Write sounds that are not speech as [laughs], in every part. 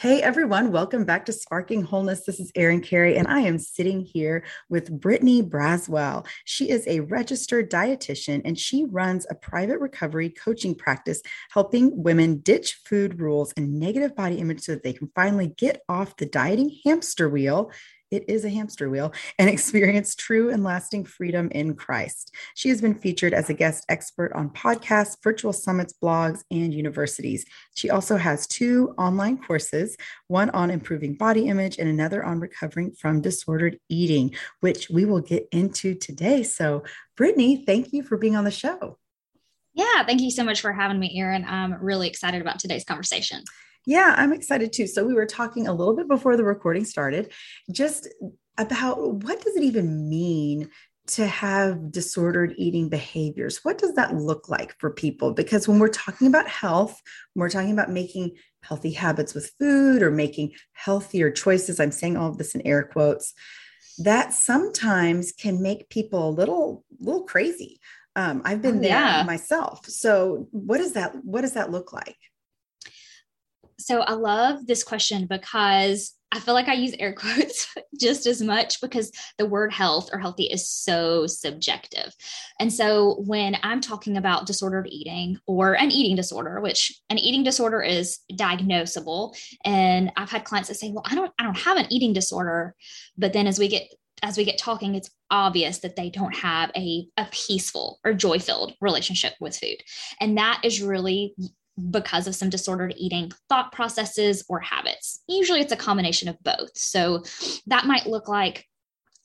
Hey everyone, welcome back to Sparking Wholeness. This is Erin Carey, and I am sitting here with Brittany Braswell. She is a registered dietitian and she runs a private recovery coaching practice, helping women ditch food rules and negative body image so that they can finally get off the dieting hamster wheel it is a hamster wheel and [laughs] experience true and lasting freedom in Christ. She has been featured as a guest expert on podcasts, virtual summits, blogs, and universities. She also has two online courses one on improving body image and another on recovering from disordered eating, which we will get into today. So, Brittany, thank you for being on the show. Yeah, thank you so much for having me, Erin. I'm really excited about today's conversation. Yeah, I'm excited too. So we were talking a little bit before the recording started just about what does it even mean to have disordered eating behaviors. What does that look like for people? Because when we're talking about health, when we're talking about making healthy habits with food or making healthier choices, I'm saying all of this in air quotes, that sometimes can make people a little little crazy. Um, I've been oh, there yeah. myself. So what does that what does that look like? So I love this question because I feel like I use air [laughs] quotes just as much because the word health or healthy is so subjective. And so when I'm talking about disordered eating or an eating disorder, which an eating disorder is diagnosable, and I've had clients that say, "Well, I don't I don't have an eating disorder." But then as we get as we get talking, it's obvious that they don't have a, a peaceful or joy filled relationship with food. And that is really because of some disordered eating thought processes or habits. Usually it's a combination of both. So that might look like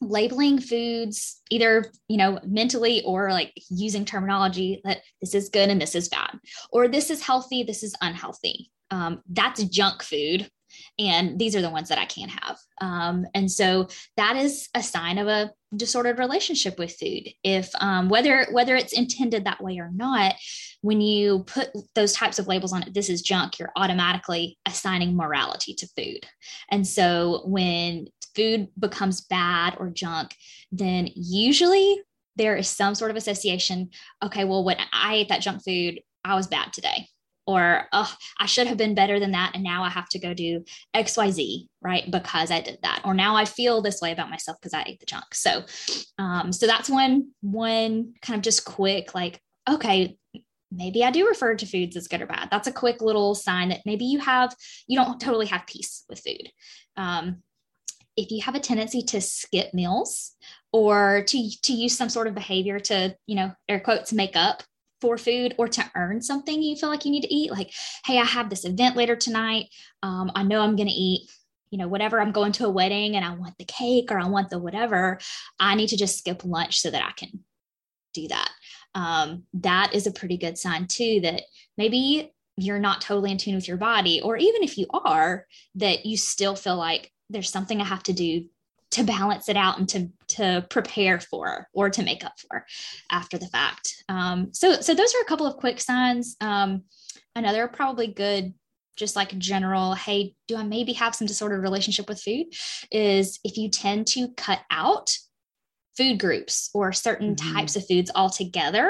labeling foods either you know mentally or like using terminology that this is good and this is bad or this is healthy this is unhealthy um, that's junk food and these are the ones that I can't have. Um, and so that is a sign of a disordered relationship with food. If um, whether whether it's intended that way or not, when you put those types of labels on it, this is junk. You're automatically assigning morality to food. And so when food becomes bad or junk, then usually there is some sort of association. Okay, well, when I ate that junk food, I was bad today or oh i should have been better than that and now i have to go do xyz right? Because i did that. Or now i feel this way about myself because i ate the junk. So um, so that's one one kind of just quick like okay maybe i do refer to foods as good or bad. That's a quick little sign that maybe you have you don't totally have peace with food. Um, if you have a tendency to skip meals or to to use some sort of behavior to you know air quotes make up for food or to earn something you feel like you need to eat like hey i have this event later tonight. Um, i know i'm going to eat you know whatever. I'm going to a wedding and i want the cake or i want the whatever. I need to just skip lunch so that i can do that. Um, that is a pretty good sign too that maybe you're not totally in tune with your body or even if you are that you still feel like there's something i have to do to balance it out and to to prepare for or to make up for after the fact. Um, so so those are a couple of quick signs. Um, another probably good just like general hey do i maybe have some disordered relationship with food is if you tend to cut out food groups or certain mm-hmm. types of foods altogether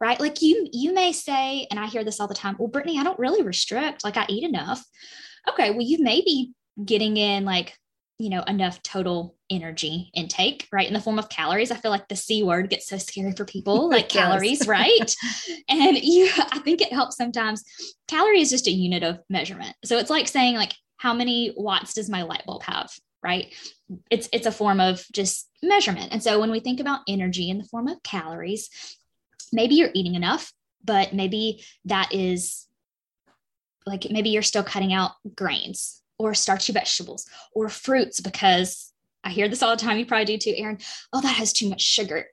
right like you you may say and i hear this all the time well brittany i don't really restrict like i eat enough okay well you may be getting in like you know enough total energy intake right in the form of calories. I feel like the c word gets so scary for people [laughs] like calories [laughs] right? And you i think it helps sometimes. Calorie is just a unit of measurement. So it's like saying like how many watts does my light bulb have right? It's it's a form of just measurement. And so when we think about energy in the form of calories maybe you're eating enough but maybe that is like maybe you're still cutting out grains or starchy vegetables or fruits because I hear this all the time. You probably do too, Erin. Oh, that has too much sugar,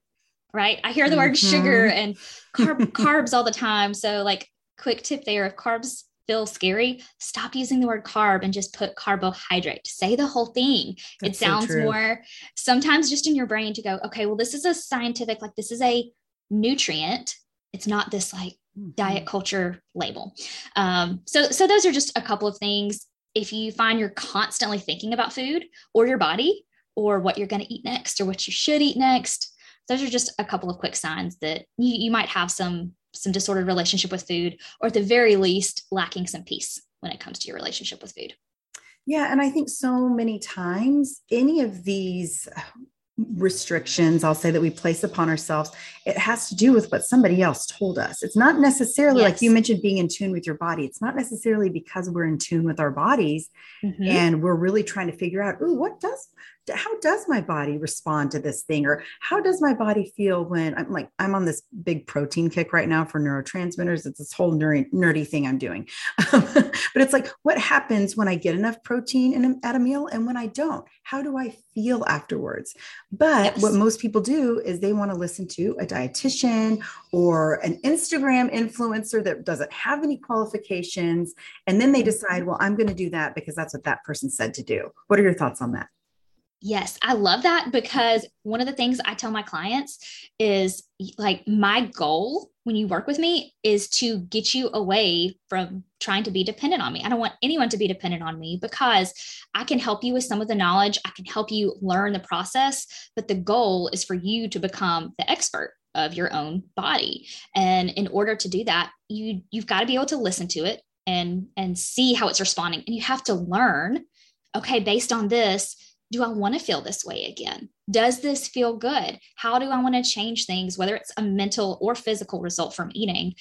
right? I hear the mm-hmm. word sugar [laughs] and carb, carbs all the time. So, like, quick tip there if carbs feel scary, stop using the word carb and just put carbohydrate. Say the whole thing. That's it sounds so more sometimes just in your brain to go, okay, well, this is a scientific, like, this is a nutrient. It's not this like diet mm-hmm. culture label. Um, so, so those are just a couple of things if you find you're constantly thinking about food or your body or what you're going to eat next or what you should eat next, those are just a couple of quick signs that you, you might have some some disordered relationship with food or at the very least lacking some peace when it comes to your relationship with food. Yeah. And I think so many times any of these restrictions i'll say that we place upon ourselves it has to do with what somebody else told us it's not necessarily yes. like you mentioned being in tune with your body it's not necessarily because we're in tune with our bodies mm-hmm. and we're really trying to figure out oh what does how does my body respond to this thing? Or how does my body feel when i'm like i'm on this big protein kick right now for neurotransmitters? It's this whole nerdy, nerdy thing i'm doing. [laughs] But it's like what happens when i get enough protein in a, at a meal and when i don't? How do i feel afterwards? But yes. what most people do is they want to listen to a dietitian or an instagram influencer that doesn't have any qualifications and then they mm-hmm. decide well i'm going to do that because that's what that person said to do. What are your thoughts on that Yes, I love that because one of the things I tell my clients is like my goal when you work with me is to get you away from trying to be dependent on me. I don't want anyone to be dependent on me because I can help you with some of the knowledge, I can help you learn the process, but the goal is for you to become the expert of your own body. And in order to do that, you you've got to be able to listen to it and and see how it's responding and you have to learn okay, based on this, do I want to feel this way again? Does this feel good? How do I want to change things, whether it's a mental or physical result from eating?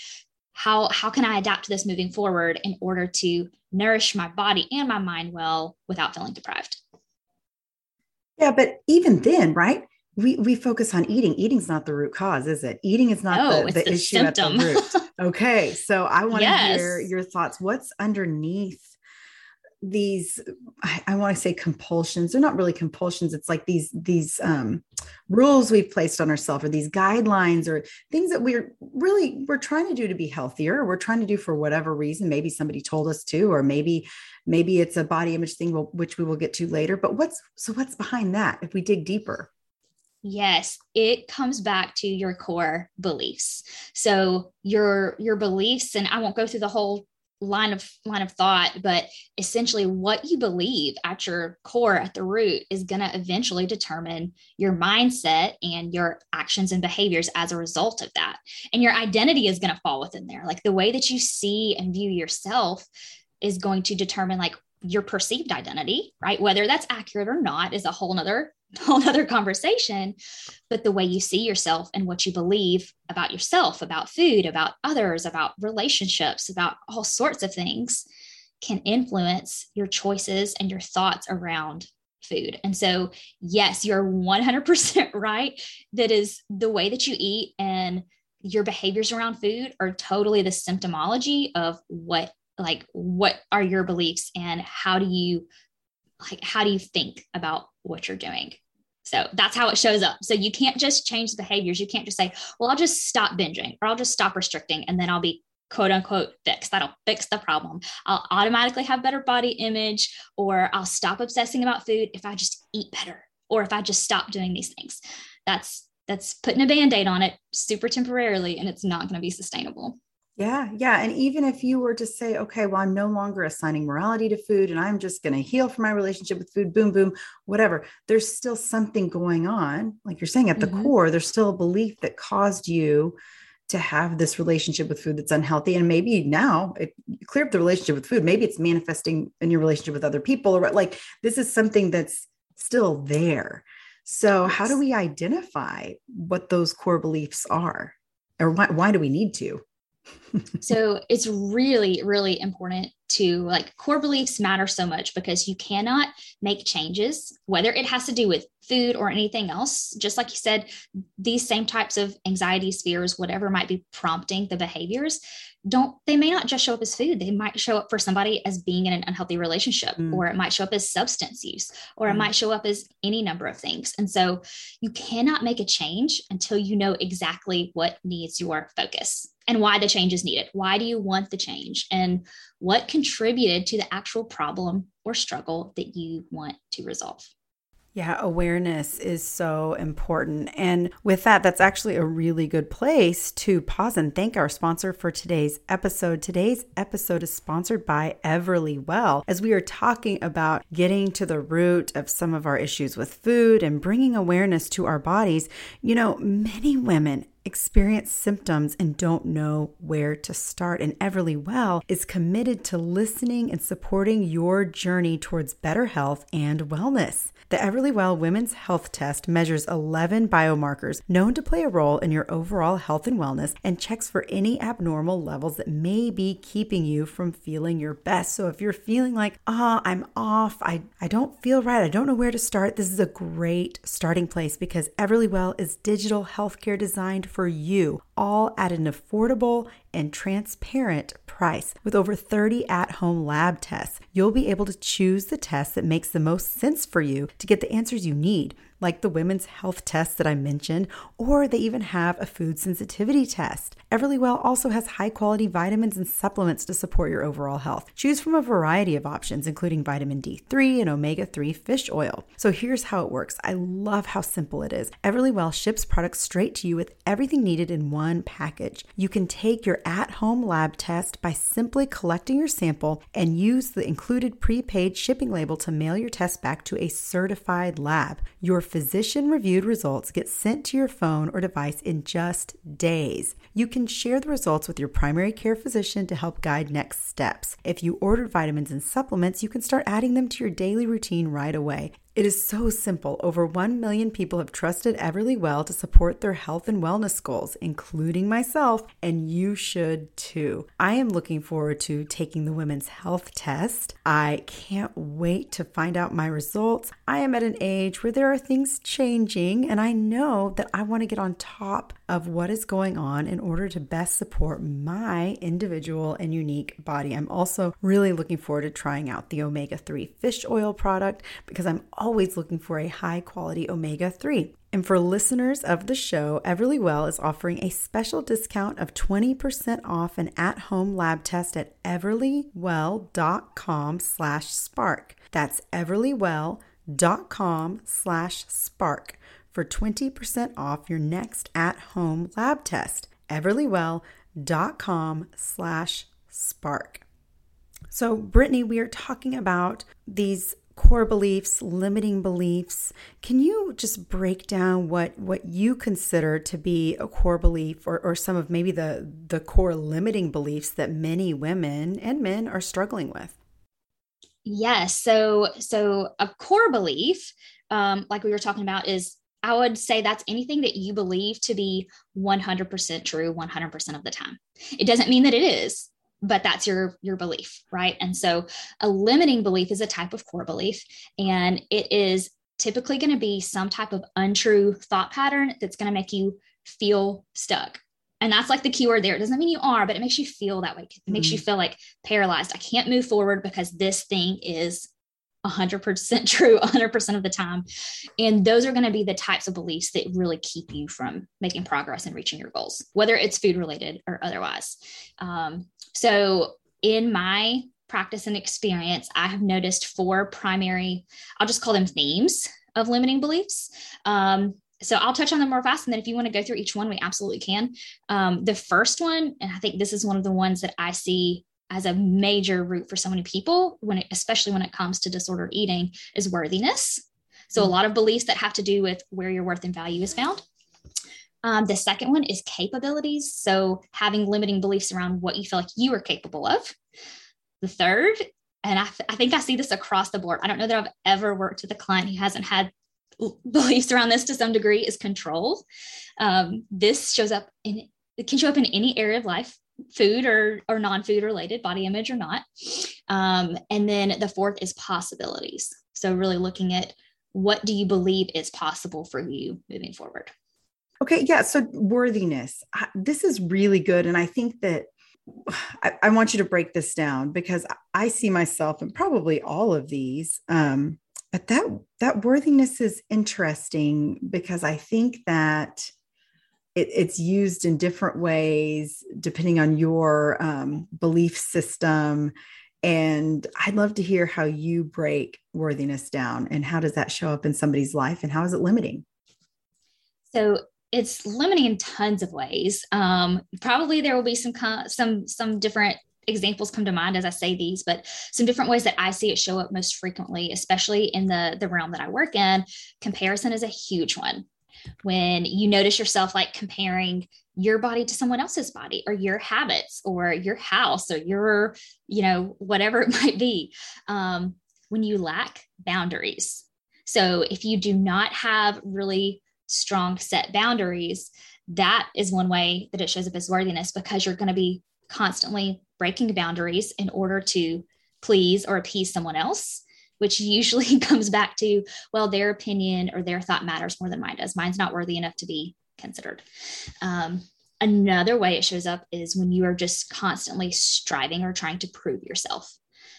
How, how can I adapt to this moving forward in order to nourish my body and my mind well without feeling deprived? Yeah, but even then, right? We, we focus on eating. Eating's not the root cause, is it? Eating is not no, the, the, the, issue symptom. at the root. [laughs] Okay, so I want to yes. hear your thoughts. What's underneath these i, I want to say compulsions they're not really compulsions it's like these these um, rules we've placed on ourselves or these guidelines or things that we're really we're trying to do to be healthier we're trying to do for whatever reason maybe somebody told us to or maybe maybe it's a body image thing which we will get to later but what's so what's behind that if we dig deeper Yes, it comes back to your core beliefs. So your your beliefs and I won't go through the whole line of line of thought but essentially what you believe at your core at the root is going to eventually determine your mindset and your actions and behaviors as a result of that. And your identity is going to fall within there. Like the way that you see and view yourself is going to determine like your perceived identity right? Whether that's accurate or not is a whole nother [laughs] whole other conversation but the way you see yourself and what you believe about yourself about food about others about relationships about all sorts of things can influence your choices and your thoughts around food. And so yes you're 100% [laughs] right. That is the way that you eat and your behaviors around food are totally the symptomology of what like what are your beliefs and how do you like how do you think about what you're doing so that's how it shows up. So you can't just change the behaviors. You can't just say, well, I'll just stop binging or I'll just stop restricting and then I'll be quote unquote fixed. That'll fix the problem. I'll automatically have better body image or I'll stop obsessing about food if I just eat better or if I just stop doing these things. That's that's putting a band-aid on it super temporarily and it's not going to be sustainable. Yeah, yeah. And even if you were to say, okay, well, I'm no longer assigning morality to food and I'm just going to heal from my relationship with food, boom, boom, whatever, there's still something going on. Like you're saying, at the mm-hmm. core, there's still a belief that caused you to have this relationship with food that's unhealthy. And maybe now it clear up the relationship with food. Maybe it's manifesting in your relationship with other people, or like this is something that's still there. So, how do we identify what those core beliefs are? Or why, why do we need to? So it's really really important to like core beliefs matter so much because you cannot make changes whether it has to do with food or anything else just like you said these same types of anxiety fears whatever might be prompting the behaviors don't they may not just show up as food they might show up for somebody as being in an unhealthy relationship mm. or it might show up as substance use or mm. it might show up as any number of things and so you cannot make a change until you know exactly what needs your focus and why the change is needed why do you want the change and what contributed to the actual problem or struggle that you want to resolve Yeah, awareness is so important. And with that, that's actually a really good place to pause and thank our sponsor for today's episode. Today's episode is sponsored by Everlywell. As we are talking about getting to the root of some of our issues with food and bringing awareness to our bodies, you know, many women experience symptoms and don't know where to start. And Everlywell is committed to listening and supporting your journey towards better health and wellness. The Everlywell Women's Health Test measures 11 biomarkers known to play a role in your overall health and wellness and checks for any abnormal levels that may be keeping you from feeling your best. So if you're feeling like, ah, oh, I'm off, I, I don't feel right, I don't know where to start, this is a great starting place because Everlywell is digital healthcare designed for you, all at an affordable and transparent price. With over 30 at home lab tests, you'll be able to choose the test that makes the most sense for you to get the answers you need like the women's health test that I mentioned, or they even have a food sensitivity test. Everlywell also has high quality vitamins and supplements to support your overall health. Choose from a variety of options, including vitamin D3 and omega 3 fish oil. So here's how it works I love how simple it is. Everlywell ships products straight to you with everything needed in one package. You can take your at home lab test by simply collecting your sample and use the included prepaid shipping label to mail your test back to a certified lab. Your physician reviewed results get sent to your phone or device in just days. You can share the results with your primary care physician to help guide next steps. If you ordered vitamins and supplements, you can start adding them to your daily routine right away. It is so simple. Over 1 million people have trusted Everlywell to support their health and wellness goals, including myself, and you should too. I am looking forward to taking the women's health test. I can't wait to find out my results. I am at an age where there are things changing, and I know that I want to get on top of what is going on in order to best support my individual and unique body. I'm also really looking forward to trying out the omega 3 fish oil product because I'm always looking for a high quality omega 3. And for listeners of the show, Everlywell is offering a special discount of 20% off an at-home lab test at everlywell.com slash spark. That's everlywell.com slash spark for 20% off your next at-home lab test. everlywell.com slash spark. So, Brittany, we are talking about these core beliefs, limiting beliefs. Can you just break down what what you consider to be a core belief or, or some of maybe the the core limiting beliefs that many women and men are struggling with? Yes. So so a core belief, um, like we were talking about, is I would say that's anything that you believe to be 100% true 100% of the time. It doesn't mean that it is, but that's your your belief right? And so a limiting belief is a type of core belief and it is typically going to be some type of untrue thought pattern that's going to make you feel stuck. And that's like the keyword there. It doesn't mean you are but it makes you feel that way. It makes mm-hmm. you feel like paralyzed. I can't move forward because this thing is 100% [laughs] true 100% of the time. And those are going to be the types of beliefs that really keep you from making progress and reaching your goals, whether it's food related or otherwise. Um, so, in my practice and experience, I have noticed four primary, I'll just call them themes of limiting beliefs. Um, so I'll touch on them more fast. And then if you want to go through each one, we absolutely can. Um, the first one, and I think this is one of the ones that I see as a major root for so many people when it, especially when it comes to disordered eating is worthiness. So a mm-hmm. lot of beliefs that have to do with where your worth and value is found. Um, the second one is capabilities. So having limiting beliefs around what you feel like you are capable of. The third and I, th- I think i see this across the board. I don't know that i've ever worked with a client who hasn't had beliefs around this to some degree is control. Um, this shows up in it can show up in any area of life food or or non-food related body image or not. Um, and then the fourth is possibilities. So really looking at what do you believe is possible for you moving forward. Okay yeah so worthiness. This is really good and i think that [sighs] I, I want you to break this down because i see myself and probably all of these um, but that that worthiness is interesting because i think that it, it's used in different ways depending on your um, belief system And I'd love to hear how you break worthiness down and how does that show up in somebody's life and how is it limiting? So it's limiting in tons of ways. Um, probably there will be some some some different examples come to mind as I say these, but some different ways that I see it show up most frequently, especially in the the realm that I work in. Comparison is a huge one. When you notice yourself like comparing your body to someone else's body or your habits or your house or your, you know, whatever [laughs] it might be, um, when you lack boundaries. So if you do not have really strong set boundaries, that is one way that it shows up as worthiness because you're going to be constantly breaking boundaries in order to please or appease someone else, which usually [laughs] comes back to, well, their opinion or their thought matters more than mine does. Mine's not worthy enough to be considered. Um, another way it shows up is when you are just constantly striving or trying to prove yourself.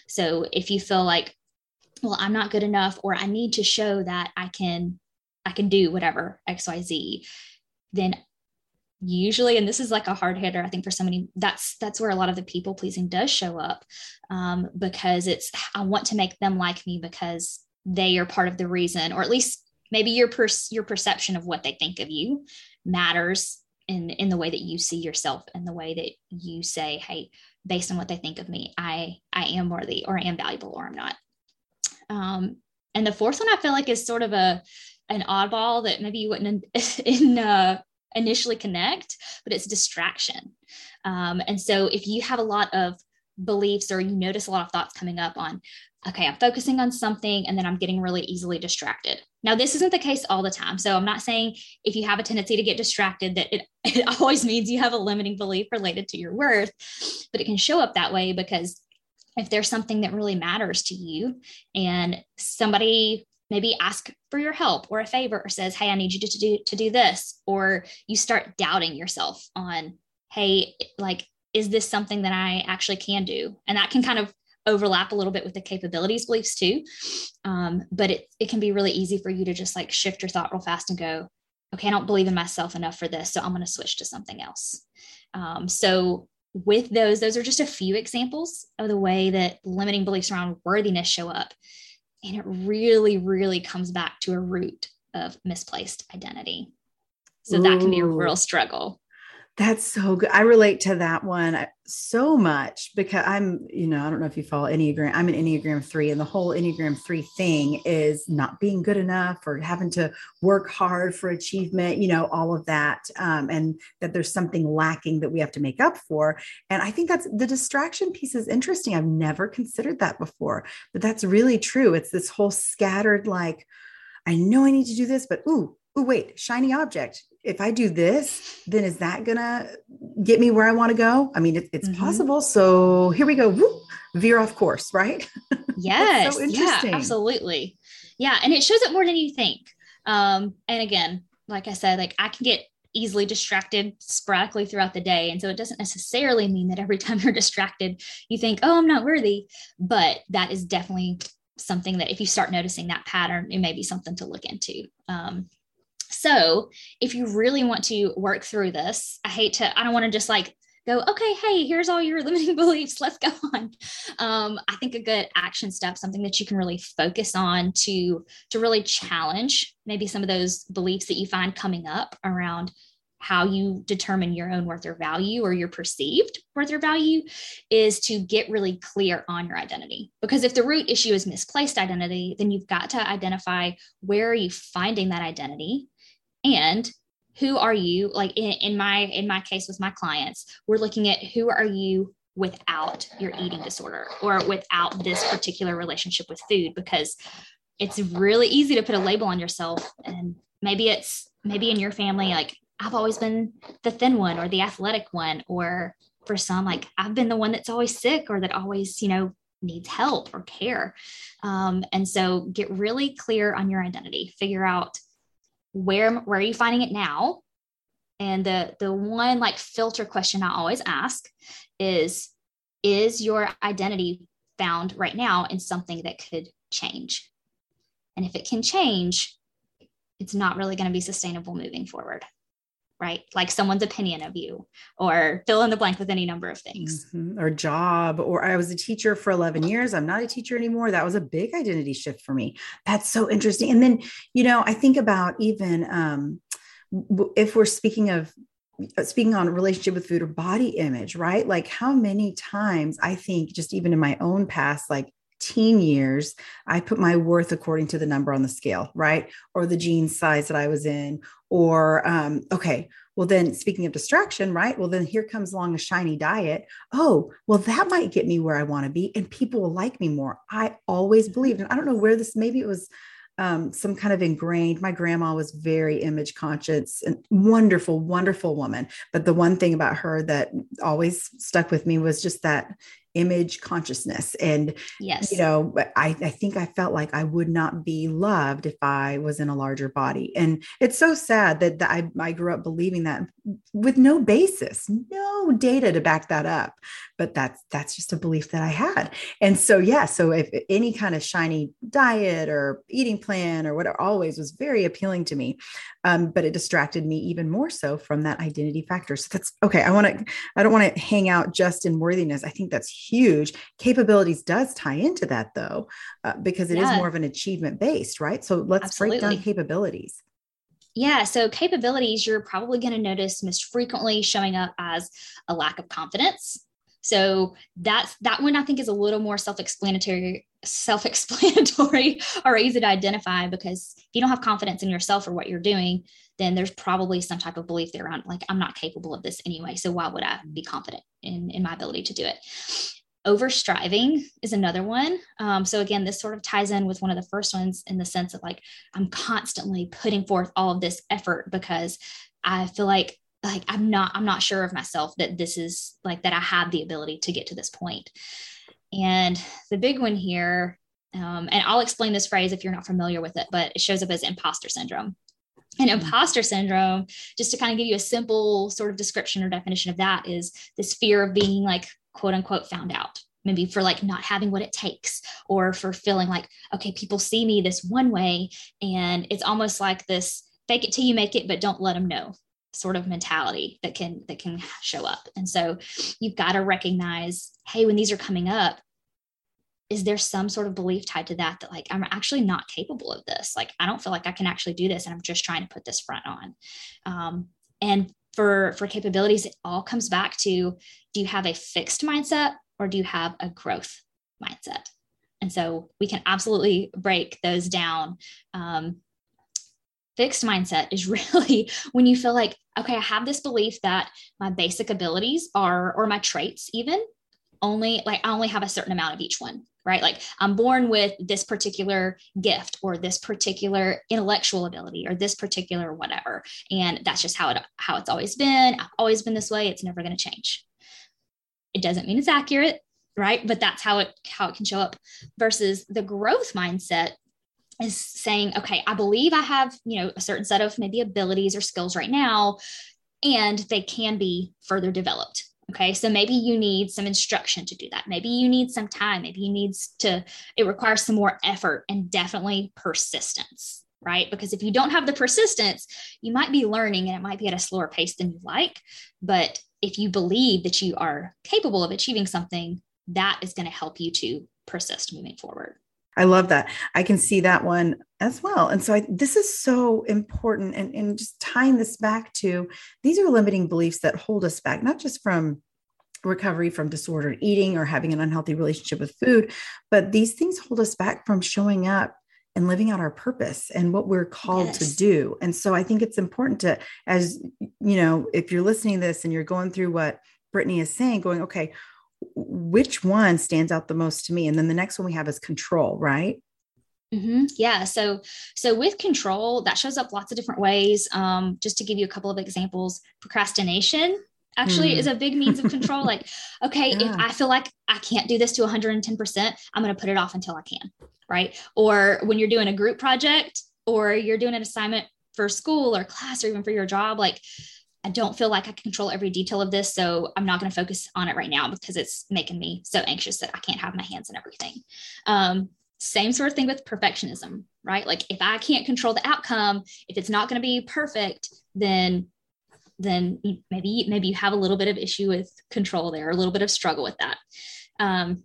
So if you feel like, well, I'm not good enough, or I need to show that I can, I can do whatever X, Y, Z, then usually and this is like a hard hitter i think for somebody that's that's where a lot of the people pleasing does show up um, because it's i want to make them like me because they are part of the reason or at least maybe your per- your perception of what they think of you matters in in the way that you see yourself and the way that you say hey based on what they think of me i i am worthy or i am valuable or i'm not. Um, and the fourth one i feel like is sort of a an oddball that maybe you wouldn't in [laughs] uh, initially connect, but it's distraction. Um, and so if you have a lot of beliefs or you notice a lot of thoughts coming up on, okay, I'm focusing on something and then I'm getting really easily distracted. Now, this isn't the case all the time. So I'm not saying if you have a tendency to get distracted that it, [laughs] it always means you have a limiting belief related to your worth, but it can show up that way because if there's something that really matters to you and somebody maybe ask for your help or a favor or says hey i need you to, do to do this or you start doubting yourself on hey like is this something that i actually can do? And that can kind of overlap a little bit with the capabilities beliefs too. Um, but it, it can be really easy for you to just like shift your thought real fast and go okay i don't believe in myself enough for this so i'm going to switch to something else. Um, so with those those are just a few examples of the way that limiting beliefs around worthiness show up and it really, really comes back to a root of misplaced identity. So Ooh. that can be a real struggle. That's so good. I relate to that one uh, so much because I'm, you know, I don't know if you follow Enneagram. I'm an Enneagram three, and the whole Enneagram three thing is not being good enough or having to work hard for achievement, you know, all of that. Um, and that there's something lacking that we have to make up for. And I think that's the distraction piece is interesting. I've never considered that before, but that's really true. It's this whole scattered, like, I know I need to do this, but ooh, oh wait shiny object. If i do this then is that gonna get me where i want to go? I mean it, it's mm-hmm. possible. So here we go. Woo, veer off course right? [laughs] Yes so yeah absolutely. Yeah and it shows up more than you think. Um and again like i said like i can get easily distracted sporadically throughout the day. And so it doesn't necessarily mean that every [laughs] time you're distracted you think oh i'm not worthy. But that is definitely something that if you start noticing that pattern it may be something to look into. Um, so if you really want to work through this, I hate to, I don't want to just like go, okay, hey, here's all your [laughs] limiting beliefs. Let's go on. Um, I think a good action step, something that you can really focus on to to really challenge maybe some of those beliefs that you find coming up around how you determine your own worth or value or your perceived worth or value is to get really clear on your identity because if the root issue is misplaced identity then you've got to identify where are you finding that identity and who are you like in, in my in my case with my clients we're looking at who are you without your eating disorder or without this particular relationship with food because it's really easy to put a label on yourself and maybe it's maybe in your family like i've always been the thin one or the athletic one or for some like i've been the one that's always sick or that always you know needs help or care. Um, and so get really clear on your identity figure out where where are you finding it now? And the the one like filter question i always ask is is your identity found right now in something that could change? And if it can change it's not really going to be sustainable moving forward right? Like someone's opinion of you, or fill in the blank with any number of things. Mm-hmm. Or job, or I was a teacher for 11 years. I'm not a teacher anymore. That was a big identity shift for me. That's so interesting. And then, you know, I think about even um, if we're speaking of uh, speaking on relationship with food or body image, right? Like how many times I think just even in my own past, like teen years, I put my worth according to the number on the scale, right? Or the jeans size that I was in. Or, um, okay, well, then speaking of distraction, right? Well, then here comes along a shiny diet. Oh, well, that might get me where I want to be and people will like me more. I always believed, and I don't know where this, maybe it was um, some kind of ingrained. My grandma was very image conscious and wonderful, wonderful woman. But the one thing about her that always stuck with me was just that image consciousness. And yes. you know I, I think i felt like i would not be loved if i was in a larger body. And it's so sad that, that I, I grew up believing that with no basis no data to back that up. But that's that's just a belief that i had. And so yeah so if any kind of shiny diet or eating plan or whatever always was very appealing to me. Um, but it distracted me even more so from that identity factor. So that's okay i want to i don't want to hang out just in worthiness. I think that's huge. Capabilities does tie into that though, uh, because it yeah. is more of an achievement based, right? So let's Absolutely. break down capabilities. Yeah, so capabilities you're probably going to notice most frequently showing up as a lack of confidence. So that's that one I think is a little more self-explanatory, self-explanatory [laughs] or easy to identify because if you don't have confidence in yourself or what you're doing, then there's probably some type of belief there around like I'm not capable of this anyway. So why would I be confident in, in my ability to do it? over striving is another one um, so again this sort of ties in with one of the first ones in the sense of like i'm constantly putting forth all of this effort because i feel like like i'm not i'm not sure of myself that this is like that i have the ability to get to this point. And the big one here um, and i'll explain this phrase if you're not familiar with it but it shows up as imposter syndrome. And mm-hmm. imposter syndrome just to kind of give you a simple sort of description or definition of that is this fear of being like quote unquote found out. Maybe for like not having what it takes or for feeling like okay people see me this one way and it's almost like this fake it till you make it but don't let them know sort of mentality that can that can show up. And so you've got to recognize hey when these are coming up is there some sort of belief tied to that that like i'm actually not capable of this? Like i don't feel like i can actually do this and i'm just trying to put this front on. Um, and for for capabilities it all comes back to do you have a fixed mindset or do you have a growth mindset? And so we can absolutely break those down. Um, fixed mindset is [laughs] really when you feel like okay i have this belief that my basic abilities are or my traits even only like i only have a certain amount of each one right? Like I'm born with this particular gift or this particular intellectual ability or this particular whatever. And that's just how it how it's always been. I've always been this way. It's never going to change. It doesn't mean it's accurate, right? But that's how it how it can show up versus the growth mindset is saying, okay, I believe I have, you know, a certain set of maybe abilities or skills right now and they can be further developed Okay. So maybe you need some instruction to do that. Maybe you need some time. Maybe you need to, it requires some more effort and definitely persistence, right? Because if you don't have the persistence, you might be learning and it might be at a slower pace than you like. But if you believe that you are capable of achieving something, that is going to help you to persist moving forward. I love that. I can see that one as well. And so I, this is so important. And, and just tying this back to these are limiting beliefs that hold us back, not just from recovery from disordered eating or having an unhealthy relationship with food, but these things hold us back from showing up and living out our purpose and what we're called yes. to do. And so I think it's important to, as you know, if you're listening to this and you're going through what Brittany is saying, going, okay, which one stands out the most to me and then the next one we have is control right Mm-hmm. Yeah. So, so with control, that shows up lots of different ways. Um, just to give you a couple of examples, procrastination actually mm. is a big means of control. like, [laughs] okay, yeah. if I feel like I can't do this to 110%, I'm going to put it off until I can. Right. Or when you're doing a group project or you're doing an assignment for school or class or even for your job, like I don't feel like I control every detail of this. So I'm not going to focus on it right now because it's making me so anxious that I can't have my hands in everything. Um, same sort of thing with perfectionism, right? Like if I can't control the outcome, if it's not going to be perfect, then then maybe maybe you have a little bit of issue with control there, a little bit of struggle with that. Um,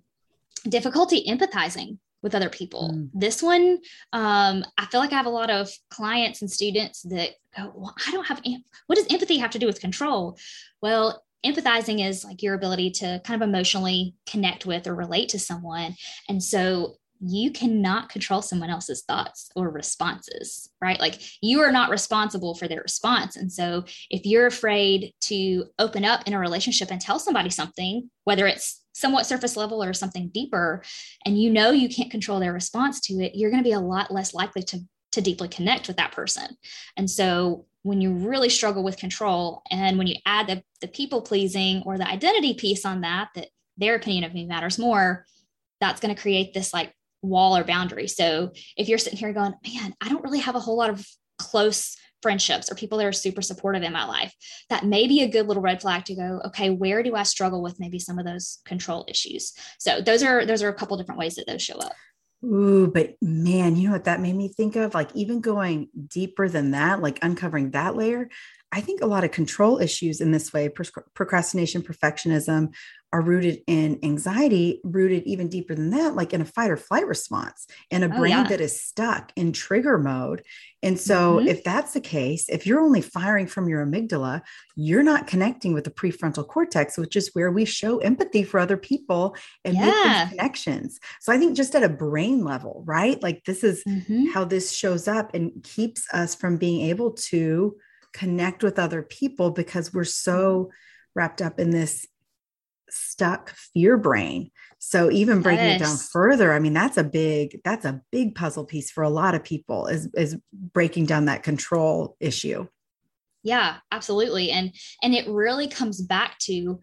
difficulty empathizing with other people. Mm. This one, um, I feel like I have a lot of clients and students that go, "Well, I don't have what does empathy have to do with control?" Well, empathizing is like your ability to kind of emotionally connect with or relate to someone, and so you cannot control someone else's thoughts or responses, right? Like you are not responsible for their response. And so if you're afraid to open up in a relationship and tell somebody something, whether it's somewhat surface level or something deeper, and you know you can't control their response to it, you're going to be a lot less likely to, to deeply connect with that person. And so when you really struggle with control and when you add the, the people pleasing or the identity piece on that, that their opinion of me matters more, that's going to create this like wall or boundary. So if you're sitting here going, man, I don't really have a whole lot of close friendships or people that are super supportive in my life, that may be a good little red flag to go, okay, where do I struggle with maybe some of those control issues? So those are those are a couple different ways that those show up. Ooh, but man, you know what that made me think of? Like even going deeper than that, like uncovering that layer. I think a lot of control issues in this way, procrastination, perfectionism, are rooted in anxiety, rooted even deeper than that, like in a fight or flight response, and a oh, brain yeah. that is stuck in trigger mode. And so, mm-hmm. if that's the case, if you're only firing from your amygdala, you're not connecting with the prefrontal cortex, which is where we show empathy for other people and yeah. make those connections. So, I think just at a brain level, right? Like, this is mm-hmm. how this shows up and keeps us from being able to connect with other people because we're so mm-hmm. wrapped up in this stuck fear brain. So even breaking yes. it down further, I mean, that's a big, that's a big puzzle piece for a lot of people is, is breaking down that control issue. Yeah, absolutely. And, and it really comes back to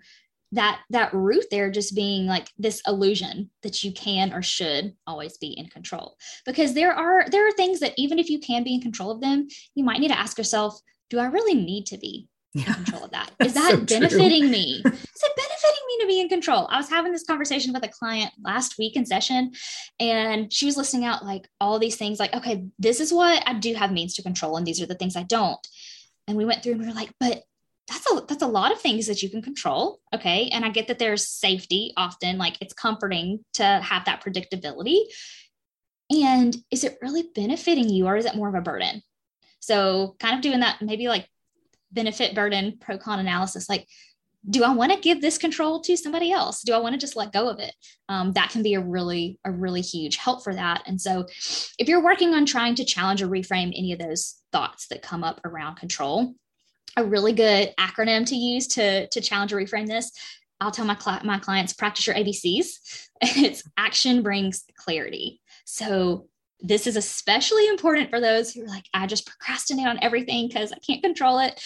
that, that root there just being like this illusion that you can or should always be in control because there are, there are things that even if you can be in control of them, you might need to ask yourself, do I really need to be yeah. in [laughs] control of that? Is that so benefiting me? Is it benefiting me to be in control? I was having this conversation with a client last week in session, and she was listing out like all these things like, okay, this is what I do have means to control, and these are the things I don't. And we went through and we were like, but that's a that's a lot of things that you can control okay and i get that there's safety often like it's comforting to have that predictability and is it really benefiting you or is it more of a burden so kind of doing that maybe like benefit burden pro con analysis like do i want to give this control to somebody else? Do i want to just let go of it? Um, that can be a really a really huge help for that. And so if you're working on trying to challenge or reframe any of those thoughts that come up around control a really good acronym to use to to challenge or reframe this i'll tell my, cl- my clients practice your abcs [laughs] it's action brings clarity. So this is especially important for those who are like, I just procrastinate on everything because I can't control it.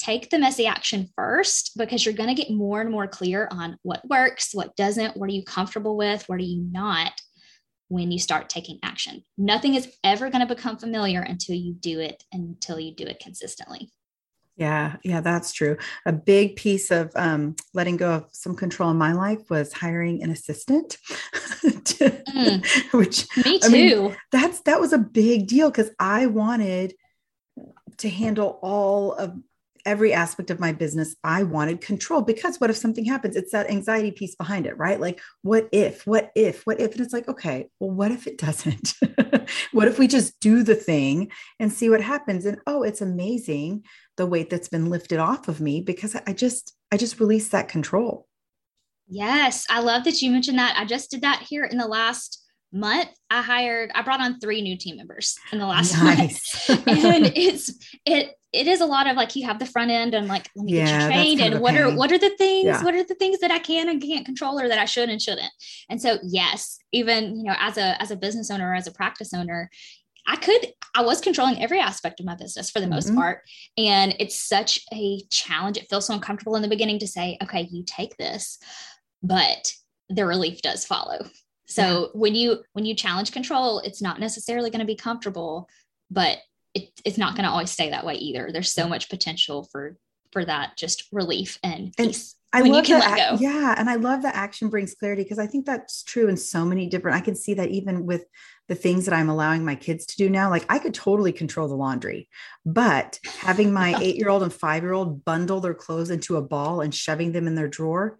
Take the messy action first because you're going to get more and more clear on what works, what doesn't, what are you comfortable with, what are you not when you start taking action. Nothing is ever going to become familiar until you do it, until you do it consistently. Yeah, yeah, that's true. A big piece of um, letting go of some control in my life was hiring an assistant. [laughs] to, mm, [laughs] which me too. I mean, that's that was a big deal because I wanted to handle all of every aspect of my business i wanted control because what if something happens? It's that anxiety piece behind it right? Like what if what if what if? And it's like okay well what if it [laughs] doesn't? What if we just do the thing and see what happens? And oh it's amazing the weight that's been lifted off of me because i just i just released that control. Yes i love that you mentioned that. I just did that here in the last month i hired i brought on three new team members in the last [laughs] nice. month and [laughs] it's it it is a lot of like you have the front end and like let me yeah, get you trained and what are what are the things yeah. what are the things that I can and can't control or that I should and shouldn't. And so yes, even you know as a as a business owner or as a practice owner, I could I was controlling every aspect of my business for the most mm-hmm. part and it's such a challenge. It feels so uncomfortable in the beginning to say, okay, you take this, but the relief does follow. So when you when you challenge control, it's not necessarily going to be comfortable, but it, it's not going to always stay that way either. There's so much potential for for that just relief and peace. I when love you can let go. Yeah. And I love that action brings clarity because I think that's true in so many different, I can see that even with the things that I'm allowing my kids to do now. Like I could totally control the laundry, but having my [laughs] eight year old and five year old bundle their clothes into a ball and shoving them in their drawer,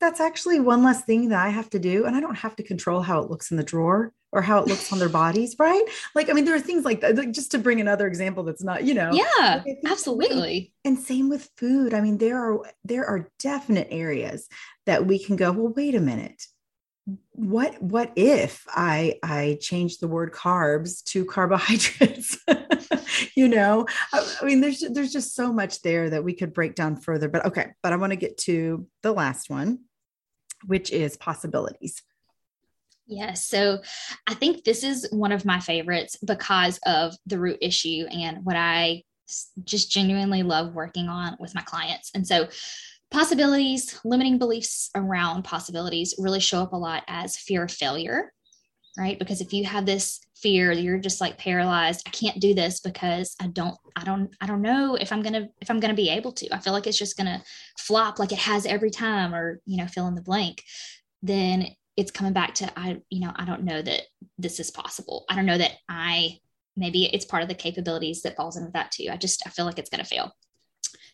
that's actually one less thing that I have to do. And I don't have to control how it looks in the drawer or how it looks on their bodies, right? Like, I mean, there are things like that, like just to bring another example that's not, you know. Yeah, like absolutely. And same with food. I mean, there are there are definite areas that we can go, well, wait a minute. What what if I I change the word carbs to [laughs] carbohydrates? [laughs] you know, I, I mean, there's there's just so much there that we could break down further. But okay, but I want to get to the last one, which is possibilities. Yes. So I think this is one of my favorites because of the root issue and what I just genuinely love working on with my clients. And so possibilities, limiting beliefs around possibilities really show up a lot as fear of failure, right? Because if you have this fear, you're just like paralyzed. I can't do this because I don't, I don't, I don't know if I'm gonna, if I'm gonna be able to. I feel like it's just gonna flop like it has every time, or you know, fill in the blank. Then it's coming back to I, you know, I don't know that this is possible. I don't know that I maybe it's part of the capabilities that falls into that too. I just I feel like it's to fail.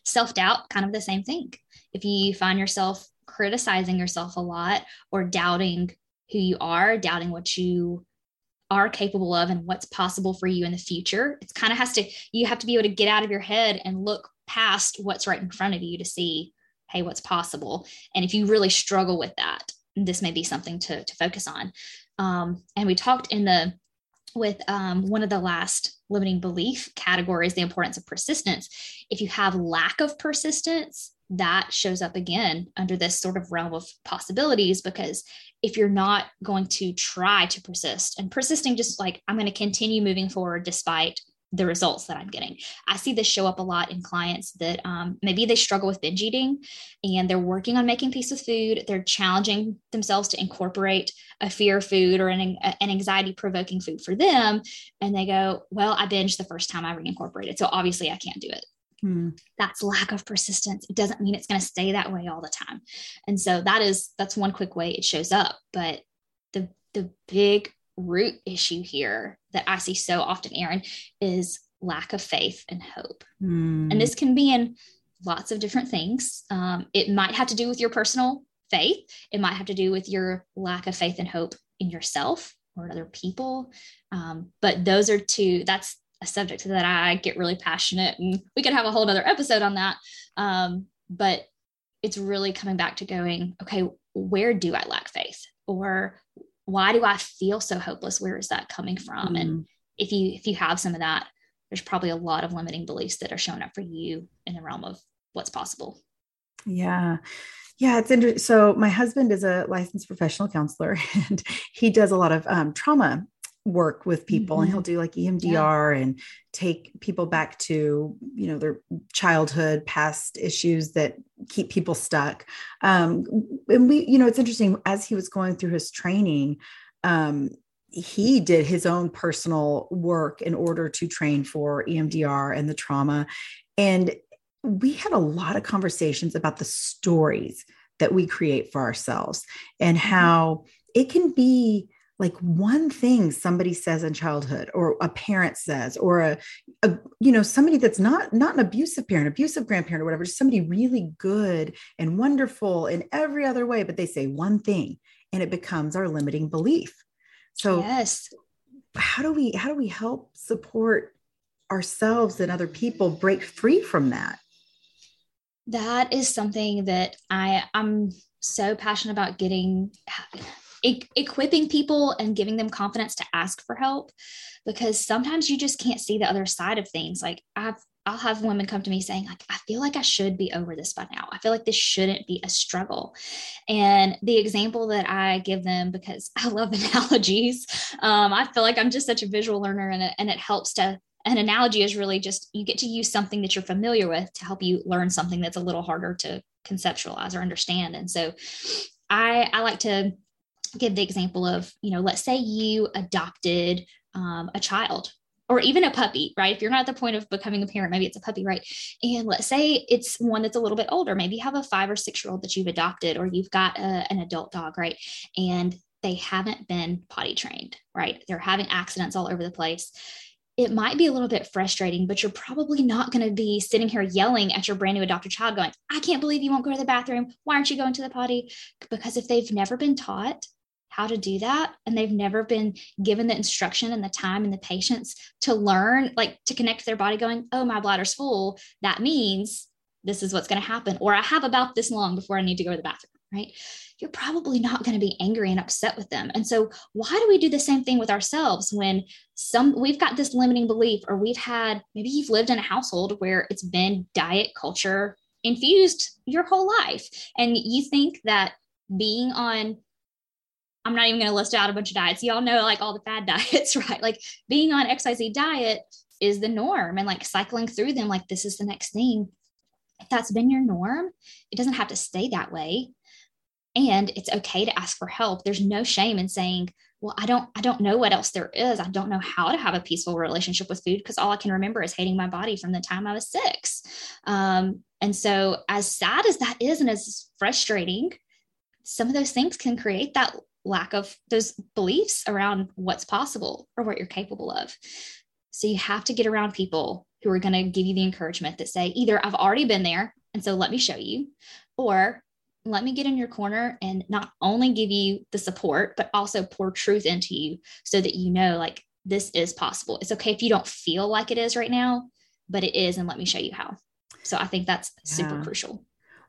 Self doubt, kind of the same thing. If you find yourself criticizing yourself a lot or doubting who you are, doubting what you are capable of and what's possible for you in the future, it's kind of has to, you have to be able to get out of your head and look past what's right in front of you to see, hey, what's possible. And if you really struggle with that, this may be something to, to focus on. Um, and we talked in the with um, one of the last limiting belief categories, the importance of persistence. If you have lack of persistence, that shows up again under this sort of realm of possibilities because if you're not going to try to persist and persisting just like i'm going to continue moving forward despite the results that I'm getting. I see this show up a lot in clients that um, maybe they struggle with binge eating and they're working on making peace with food. They're challenging themselves to incorporate a fear food or an, an anxiety provoking food for them. And they go, Well, I binged the first time I reincorporated. So obviously I can't do it. Hmm. That's lack of persistence. It doesn't mean it's going to stay that way all the time. And so that is that's one quick way it shows up. But the the big root issue here that I see so often, Erin, is lack of faith and hope. Mm. And this can be in lots of different things. Um, it might have to do with your personal faith, it might have to do with your lack of faith and hope in yourself or other people. Um, but those are two, that's a subject that I get really passionate, and we could have a whole other episode on that. Um, but it's really coming back to going, okay, where do I lack faith? Or why do I feel so hopeless? Where is that coming from? Mm-hmm. And if you if you have some of that, there's probably a lot of limiting beliefs that are showing up for you in the realm of what's possible. Yeah. Yeah, it's interesting. So my husband is a licensed professional counselor [laughs] and he does a lot of um, trauma work with people mm-hmm. and he'll do like EMDR yeah. and take people back to you know their childhood past issues that keep people stuck um and we you know it's interesting as he was going through his training um he did his own personal work in order to train for EMDR and the trauma and we had a lot of conversations about the stories that we create for ourselves and mm-hmm. how it can be like one thing somebody says in childhood or a parent says or a, a, you know somebody that's not not an abusive parent abusive grandparent or whatever just somebody really good and wonderful in every other way but they say one thing and it becomes our limiting belief. So yes. how do we how do we help support ourselves and other people break free from that? That is something that i i'm so passionate about getting e- equipping people and giving them confidence to ask for help because sometimes you just can't see the other side of things like i've I'll have women come to me saying, like, I feel like I should be over this by now. I feel like this shouldn't be a struggle. And the example that I give them, because [laughs] I love analogies, um, I feel like I'm just such a visual learner and it, and it helps to, an analogy is really just you get to use something that you're familiar with to help you learn something that's a little harder to conceptualize or understand. And so I, I like to give the example of, you know, let's say you adopted um, a child or even a puppy, right? If you're not at the point of becoming a parent, maybe it's a puppy, right? And let's say it's one that's a little bit older. Maybe you have a five or six year old that you've adopted, or you've got a, an adult dog, right? And they haven't been potty trained, right? They're having accidents all over the place. It might be a little bit frustrating, but you're probably not going to be sitting here yelling at your brand new adopted child, going, I can't believe you won't go to the bathroom. Why aren't you going to the potty? Because if they've never been taught how to do that. And they've never been given the instruction and the time and the patience to learn like to connect their body going oh my bladder's full. That means this is what's going to happen or i have about this long before i need to go to the bathroom right? You're probably not going to be angry and upset with them. And so why do we do the same thing with ourselves when some we've got this limiting belief or we've had maybe you've lived in a household where it's been diet culture infused your whole life and you think that being on I'm not even going to list out a bunch of diets. Y'all know like all the fad [laughs] diets, right? Like being on XYZ diet is the norm and like cycling through them like this is the next thing. If that's been your norm, it doesn't have to stay that way. And it's okay to ask for help. There's no shame in saying, well, I don't I don't know what else there is. I don't know how to have a peaceful relationship with food because all I can remember is hating my body from the time I was 6. Um, and so as sad as that is and as frustrating, some of those things can create that lack of those beliefs around what's possible or what you're capable of. So you have to get around people who are going to give you the encouragement that say, either I've already been there, and so let me show you, or let me get in your corner and not only give you the support, but also pour truth into you so that you know, like, this is possible. It's okay if you don't feel like it is right now, but it is, and let me show you how. So I think that's yeah. super crucial.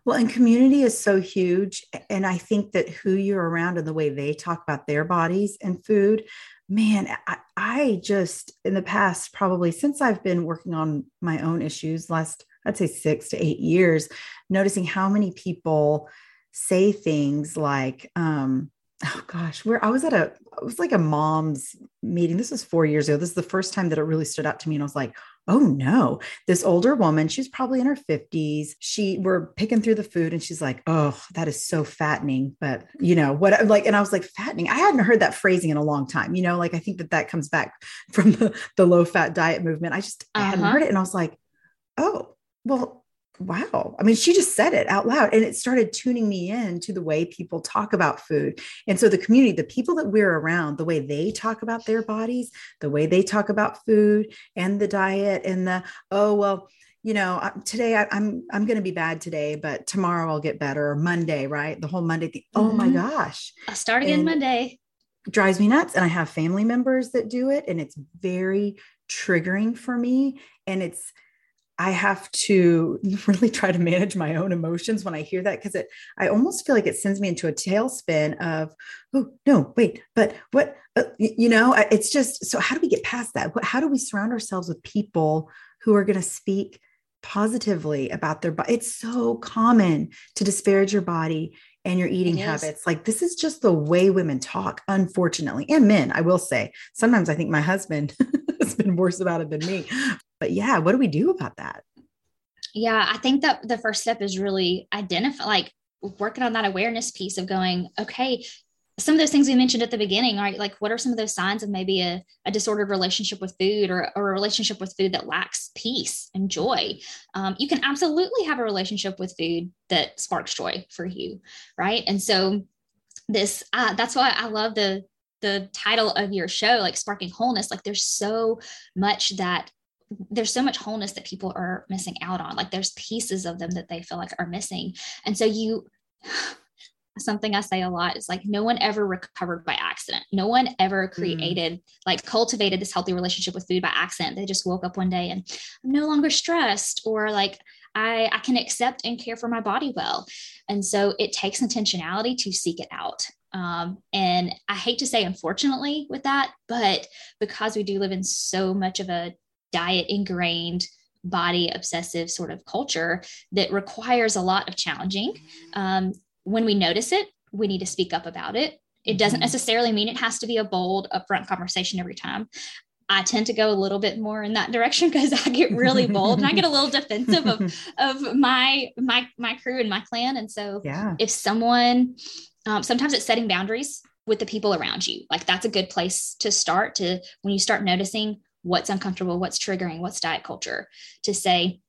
Well, and community is so huge. And I think that who you're around and the way they talk about their bodies and food, man, I, I just, in the past, probably since I've been working on my own issues, last, I'd say six to eight years, noticing how many people say things like, um, oh gosh, where I was at a, it was like a mom's meeting. This was four years ago. This is the first time that it really stood out to me. And I was like, oh no, this older woman, she's probably in her 50s. She we're picking through the food and she's like, oh, that is so fattening. But you know what, like, and I was like, fattening. I hadn't heard that phrasing in a long time. You know, like I think that that comes back [laughs] from the, the low fat diet movement. I just uh-huh. I hadn't uh-huh. heard it. And I was like, oh, well, wow. I mean, she just said it out loud and it started tuning me in to the way people talk about food. And so the community, the people that we're around, the way they talk about their bodies, the way they talk about food and the diet and the, oh, well, you know, today I, am I'm, I'm going to be bad today, but tomorrow I'll get better. Or Monday, right? The whole Monday thing. Mm-hmm. Oh my mm-hmm. gosh! I'll start again and Monday. Drives me nuts, and I have family members that do it, and it's very triggering for me. And it's I have to [laughs] really try to manage my own emotions when I hear that because it, I almost feel like it sends me into a tailspin of, oh, no, wait, but what, uh, you know, it's just, so how do we get past that? How do we surround ourselves with people who are going to speak positively about their body? It's so common to disparage your body and your eating habits. Like this is just the way women talk, unfortunately, and men, I will say. Sometimes I think my husband [laughs] has been worse about it than me. But yeah, what do we do about that? Yeah, I think that the first step is really identify like working on that awareness piece of going, okay, some of those things we mentioned at the beginning, right? Like, what are some of those signs of maybe a, a disordered relationship with food or, or, a relationship with food that lacks peace and joy? Um, you can absolutely have a relationship with food that sparks joy for you, right? And so, this uh, that's why I love the the title of your show, like sparking wholeness. Like, there's so much that there's so much wholeness that people are missing out on. Like, there's pieces of them that they feel like are missing, and so you [sighs] something I say a lot is like no one ever recovered by accident. No one ever mm. created, mm. like cultivated this healthy relationship with food by accident. They just woke up one day and I'm no longer stressed or like I, I can accept and care for my body well. And so it takes intentionality to seek it out. Um, and I hate to say, unfortunately, with that, but because we do live in so much of a diet ingrained body obsessive sort of culture that requires a lot of challenging um, when we notice it, we need to speak up about it. It doesn't mm-hmm. necessarily mean it has to be a bold, upfront conversation every time. I tend to go a little bit more in that [laughs] direction because I get really bold and I get a little defensive of, [laughs] of my my my crew and my clan. And so yeah. if someone um, sometimes it's setting boundaries with the people around you. Like that's a good place to start to when you start noticing what's uncomfortable, what's triggering, what's diet culture to say,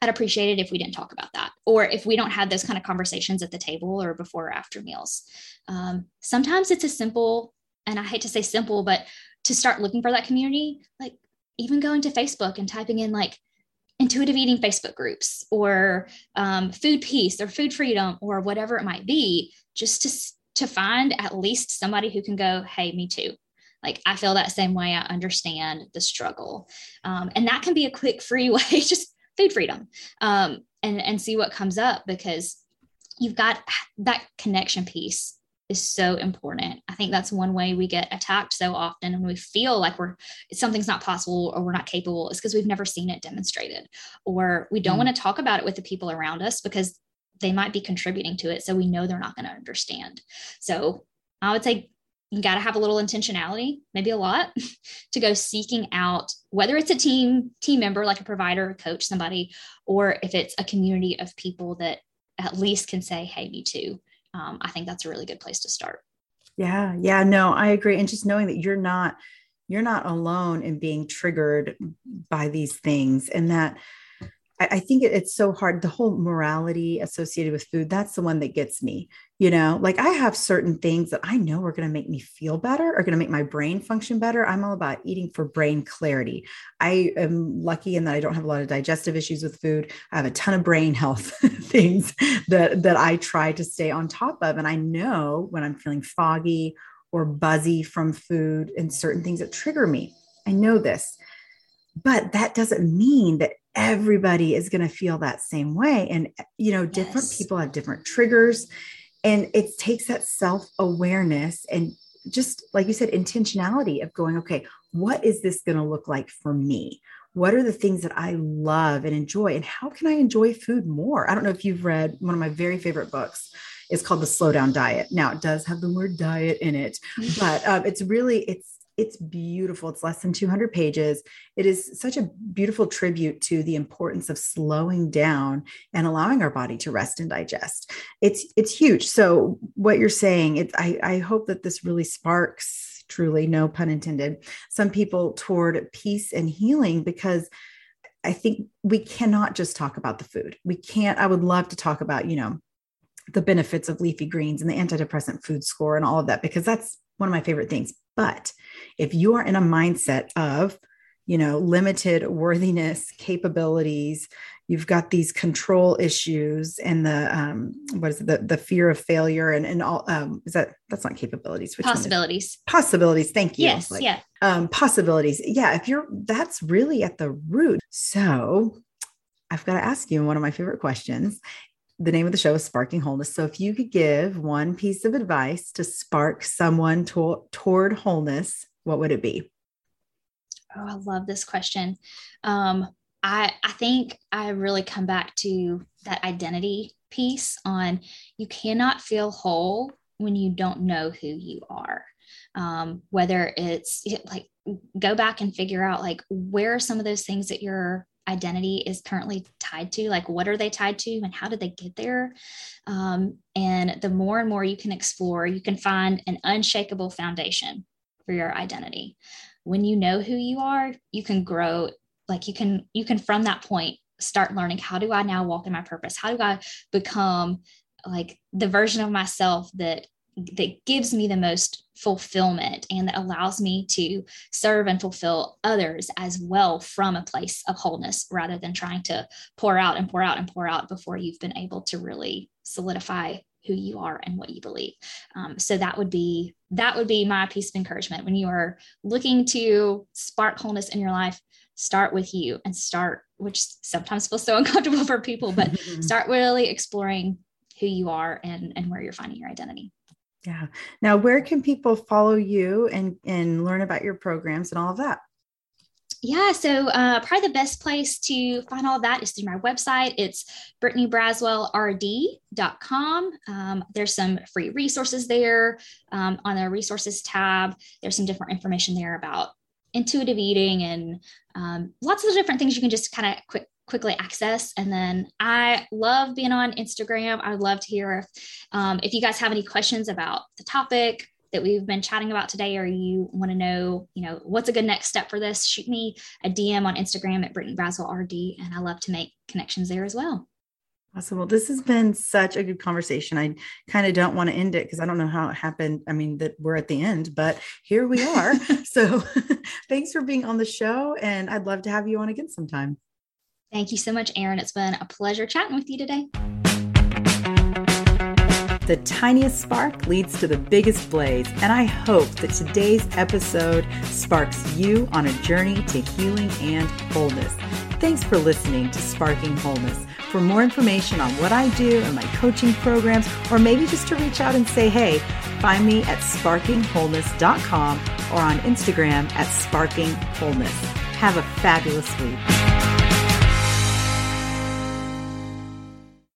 I'd appreciate it if we didn't talk about that, or if we don't have those kind of conversations at the table or before or after meals. Um, sometimes it's a simple, and I hate to say simple, but to start looking for that community, like even going to Facebook and typing in like intuitive eating Facebook groups or um, food peace or food freedom or whatever it might be, just to to find at least somebody who can go, hey, me too. Like I feel that same way. I understand the struggle, um, and that can be a quick, free [laughs] way. Just food freedom, um, and and see what comes up because you've got that connection piece is so important. I think that's one way we get attacked so often and we feel like we're something's not possible or we're not capable is because we've never seen it demonstrated or we don't mm. want to talk about it with the people around us because they might be contributing to it so we know they're not going to understand. So I would say you got to have a little intentionality, maybe a lot, [laughs] to go seeking out whether it's a team team member like a provider, a coach, somebody, or if it's a community of people that at least can say, "Hey, me too." Um, I think that's a really good place to start. Yeah, yeah, no, I agree, and just knowing that you're not you're not alone in being triggered by these things, and that I, I think it, it's so hard. The whole morality associated with food, that's the one that gets me. You know, like I have certain things that I know are going to make me feel better, are going to make my brain function better. I'm all about eating for brain clarity. I am lucky in that I don't have a lot of digestive issues with food. I have a ton of brain health [laughs] things that that I try to stay on top of. And I know when I'm feeling foggy or buzzy from food and certain things that trigger me. I know this. But that doesn't mean that everybody is going to feel that same way. And, you know, different yes. people have different triggers. And it takes that self awareness and just like you said, intentionality of going, okay, what is this going to look like for me? What are the things that I love and enjoy? And how can I enjoy food more? I don't know if you've read one of my very favorite books. It's called The Slow Down Diet. Now, it does have the word diet in it, but um, it's really, it's it's beautiful. It's less than 200 pages. It is such a beautiful tribute to the importance of slowing down and allowing our body to rest and digest. It's it's huge. So what you're saying, it, I, I hope that this really sparks truly, no pun intended, some people toward peace and healing because I think we cannot just talk about the food. We can't, I would love to talk about, you know, the benefits of leafy greens and the antidepressant food score and all of that because that's one of my favorite things. But if you are in a mindset of, you know, limited worthiness, capabilities, you've got these control issues and the um, what is it, the the fear of failure and and all um, is that that's not capabilities. Which possibilities. Possibilities. Thank you. Yes like, yeah. um, possibilities. Yeah if you're that's really at the root. So I've got to ask you one of my favorite questions the name of the show is Sparking Wholeness. So, if you could give one piece of advice to spark someone to- toward wholeness, what would it be? Oh, I love this question. Um, I I think I really come back to that identity piece on you cannot feel whole when you don't know who you are. Um, whether it's like go back and figure out like where are some of those things that you're identity is currently tied to like what are they tied to and how did they get there? Um, and the more and more you can explore you can find an unshakable foundation for your identity. When you know who you are you can grow like you can you can from that point start learning how do i now walk in my purpose? How do i become like the version of myself that that gives me the most fulfillment and that allows me to serve and fulfill others as well from a place of wholeness rather than trying to pour out and pour out and pour out before you've been able to really solidify who you are and what you believe. Um, so that would be that would be my piece of encouragement. When you are looking to spark wholeness in your life start with you and start which sometimes feels so [laughs] uncomfortable for people but [laughs] start really exploring who you are and and where you're finding your identity yeah. Now, where can people follow you and, and learn about your programs and all of that? Yeah, so uh, probably the best place to find all that is through my website. It's brittanybraswellrd.com. Um, there's some free resources there um, on the resources tab. There's some different information there about intuitive eating and um, lots of different things you can just kind of quick quickly access. And then I love being on Instagram. I would love to hear if, um, if you guys have any questions about the topic that we've been chatting about today, or you want to know, you know, what's a good next step for this, shoot me a DM on Instagram at Brittany Braswell RD, and I love to make connections there as well. Awesome. Well, this has been such a good conversation. I kind of don't want to end it because I don't know how it happened. I mean, that we're at the end, but here we are. [laughs] so [laughs] thanks for being on the show. And I'd love to have you on again sometime. Thank you so much, Erin. It's been a pleasure chatting with you today. The tiniest spark leads to the biggest blaze, and I hope that today's episode sparks you on a journey to healing and wholeness. Thanks for listening to Sparking Wholeness. For more information on what I do and my coaching programs, or maybe just to reach out and say hey, find me at sparkingwholeness.com or on Instagram at sparkingwholeness. Have a fabulous week.